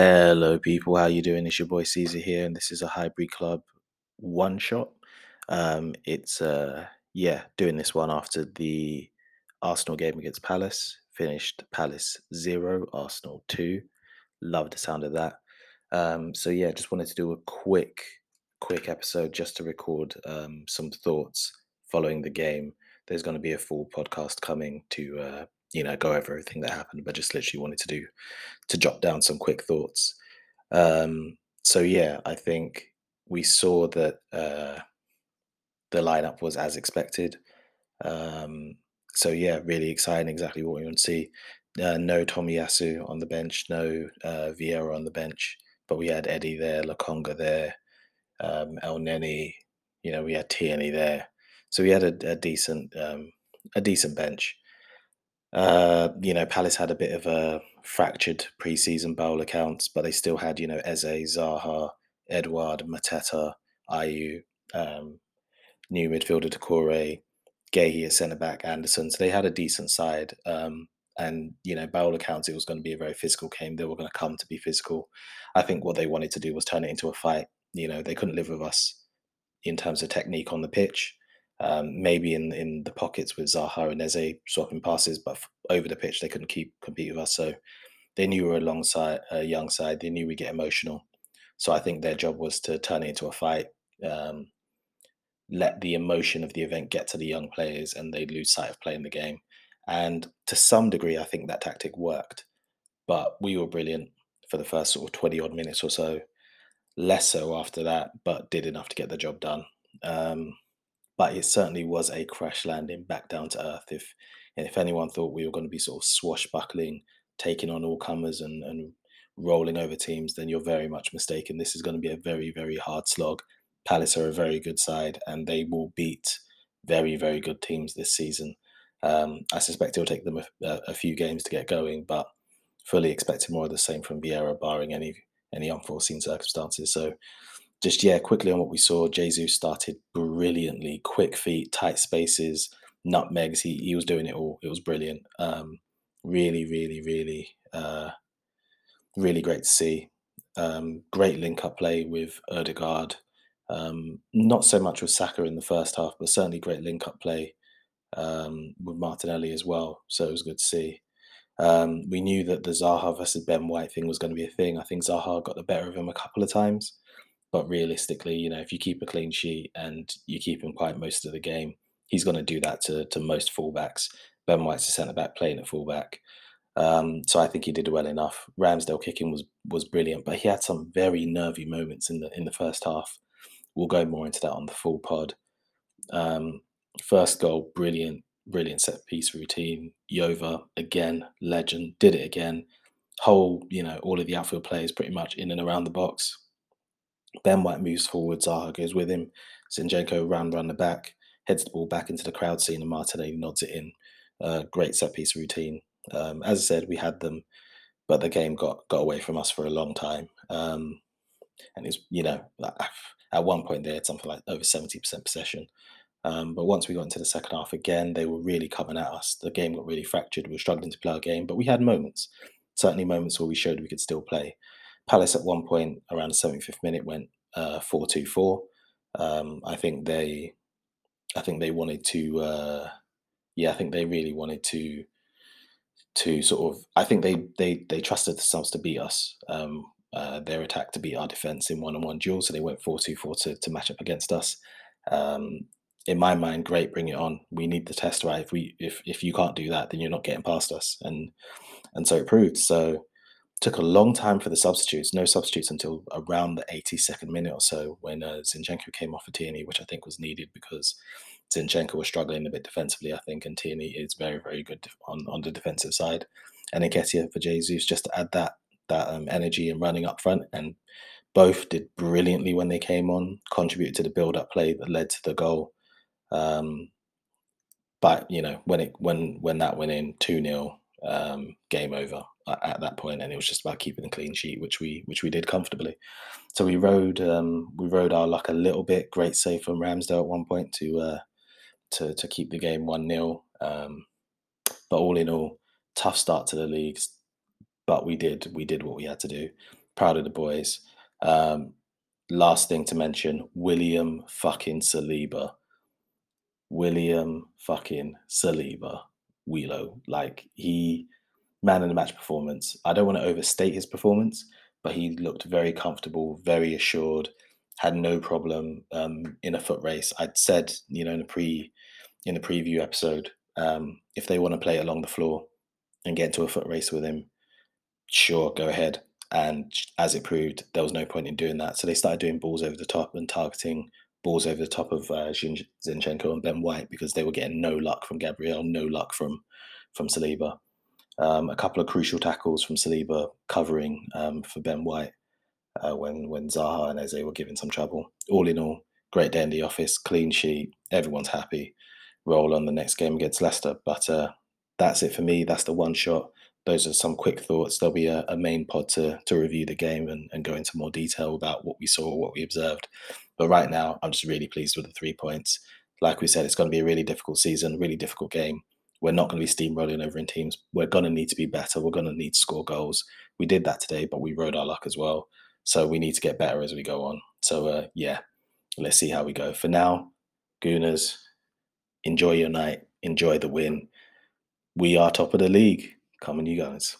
Hello, people. How you doing? It's your boy Caesar here, and this is a Highbury Club one shot. Um, it's uh, yeah, doing this one after the Arsenal game against Palace. Finished Palace zero, Arsenal two. Love the sound of that. Um, so yeah, just wanted to do a quick, quick episode just to record um, some thoughts following the game. There's going to be a full podcast coming to uh, you know go over everything that happened, but just literally wanted to do to jot down some quick thoughts. Um, so yeah, I think we saw that uh, the lineup was as expected. Um, so yeah, really exciting. Exactly what we want to see. Uh, no Tomiyasu on the bench, no uh, Vieira on the bench, but we had Eddie there, Lokonga there, um, Elneny. You know, we had Tierney there, so we had a, a decent um, a decent bench. Uh, you know, Palace had a bit of a fractured preseason bowl accounts, but they still had, you know, Eze, Zaha, Edouard, Mateta, Ayew, um, new midfielder Doucouré, Guéhi at centre back, Anderson. So they had a decent side. Um, and, you know, bowl accounts, it was going to be a very physical game. They were going to come to be physical. I think what they wanted to do was turn it into a fight. You know, they couldn't live with us in terms of technique on the pitch um, maybe in in the pockets with Zaha and Eze swapping passes, but over the pitch they couldn't keep compete with us. So they knew we were alongside a young side. They knew we get emotional. So I think their job was to turn it into a fight, um, let the emotion of the event get to the young players, and they lose sight of playing the game. And to some degree, I think that tactic worked. But we were brilliant for the first sort of twenty odd minutes or so. Less so after that, but did enough to get the job done. Um, but it certainly was a crash landing back down to earth. If if anyone thought we were going to be sort of swashbuckling, taking on all comers and, and rolling over teams, then you're very much mistaken. This is going to be a very, very hard slog. Palace are a very good side and they will beat very, very good teams this season. Um, I suspect it'll take them a, a, few games to get going, but fully expecting more of the same from Vieira, barring any any unforeseen circumstances. So just yeah, quickly on what we saw, Jesus started brilliantly, quick feet, tight spaces, nutmegs. He he was doing it all. It was brilliant. Um, really, really, really, uh, really great to see. Um, great link up play with Odegaard. Um, not so much with Saka in the first half, but certainly great link up play um, with Martinelli as well. So it was good to see. Um, we knew that the Zaha versus Ben White thing was going to be a thing. I think Zaha got the better of him a couple of times. But realistically, you know, if you keep a clean sheet and you keep him quiet most of the game, he's going to do that to, to most fullbacks. Ben White's a centre back playing at fullback. Um, so I think he did well enough. Ramsdale kicking was was brilliant, but he had some very nervy moments in the in the first half. We'll go more into that on the full pod. Um, first goal, brilliant, brilliant set piece routine. Jover again, legend, did it again. Whole, you know, all of the outfield players pretty much in and around the box. Ben White moves forward, Zaha goes with him. Zinchenko round run the back, heads the ball back into the crowd scene, and Martinelli nods it in. Uh, great set piece routine. Um, as I said, we had them, but the game got got away from us for a long time. Um, and it's you know at one point they had something like over seventy percent possession. Um, but once we got into the second half again, they were really coming at us. The game got really fractured. We were struggling to play our game, but we had moments, certainly moments where we showed we could still play. Palace at one point around the 75th minute went uh, four two four. Um, I think they, I think they wanted to, uh, yeah, I think they really wanted to, to sort of. I think they they they trusted themselves to beat us. Um, uh, their attack to beat our defense in one-on-one duels, so they went four two four to to match up against us. Um, in my mind, great, bring it on. We need the test right. If we if if you can't do that, then you're not getting past us, and and so it proved. So took a long time for the substitutes. No substitutes until around the 82nd minute or so when uh, Zinchenko came off for Tierney, which I think was needed because Zinchenko was struggling a bit defensively, I think, and Tierney is very, very good on, on the defensive side. And Nketiah for Jesus just to add that that um, energy and running up front. And both did brilliantly when they came on, contributed to the build-up play that led to the goal. Um, but you know when it when when that went in two 0 um, game over at that point, and it was just about keeping a clean sheet, which we which we did comfortably. So we rode um, we rode our luck a little bit. Great save from Ramsdale at one point to uh, to to keep the game one 0 um, But all in all, tough start to the leagues. But we did we did what we had to do. proud of the boys. Um, last thing to mention William fucking Saliba. William fucking Saliba. Wheelo. Like he man in the match performance. I don't want to overstate his performance, but he looked very comfortable, very assured, had no problem um, in a foot race. I'd said, you know, in the pre in the preview episode, um, if they want to play along the floor and get into a foot race with him, sure, go ahead. And as it proved, there was no point in doing that. So they started doing balls over the top and targeting balls over the top of uh, Zinchenko and Ben White because they were getting no luck from Gabriel, no luck from from Saliba. Um, a couple of crucial tackles from Saliba covering um, for Ben White uh, when when Zaha and Eze were giving some trouble. All in all, great day in the office, clean sheet, everyone's happy. Roll on the next game against Leicester. But uh, that's it for me. That's the one shot those are some quick thoughts. There'll be a, a main pod to to review the game and, and go into more detail about what we saw, what we observed. But right now, I'm just really pleased with the three points. Like we said, it's going to be a really difficult season, really difficult game. We're not going to be steamrolling over in teams. We're going to need to be better. We're going to need to score goals. We did that today, but we rode our luck as well. So we need to get better as we go on. So uh, yeah, let's see how we go. For now, Gooners, enjoy your night. Enjoy the win. We are top of the league. Come on, you guys.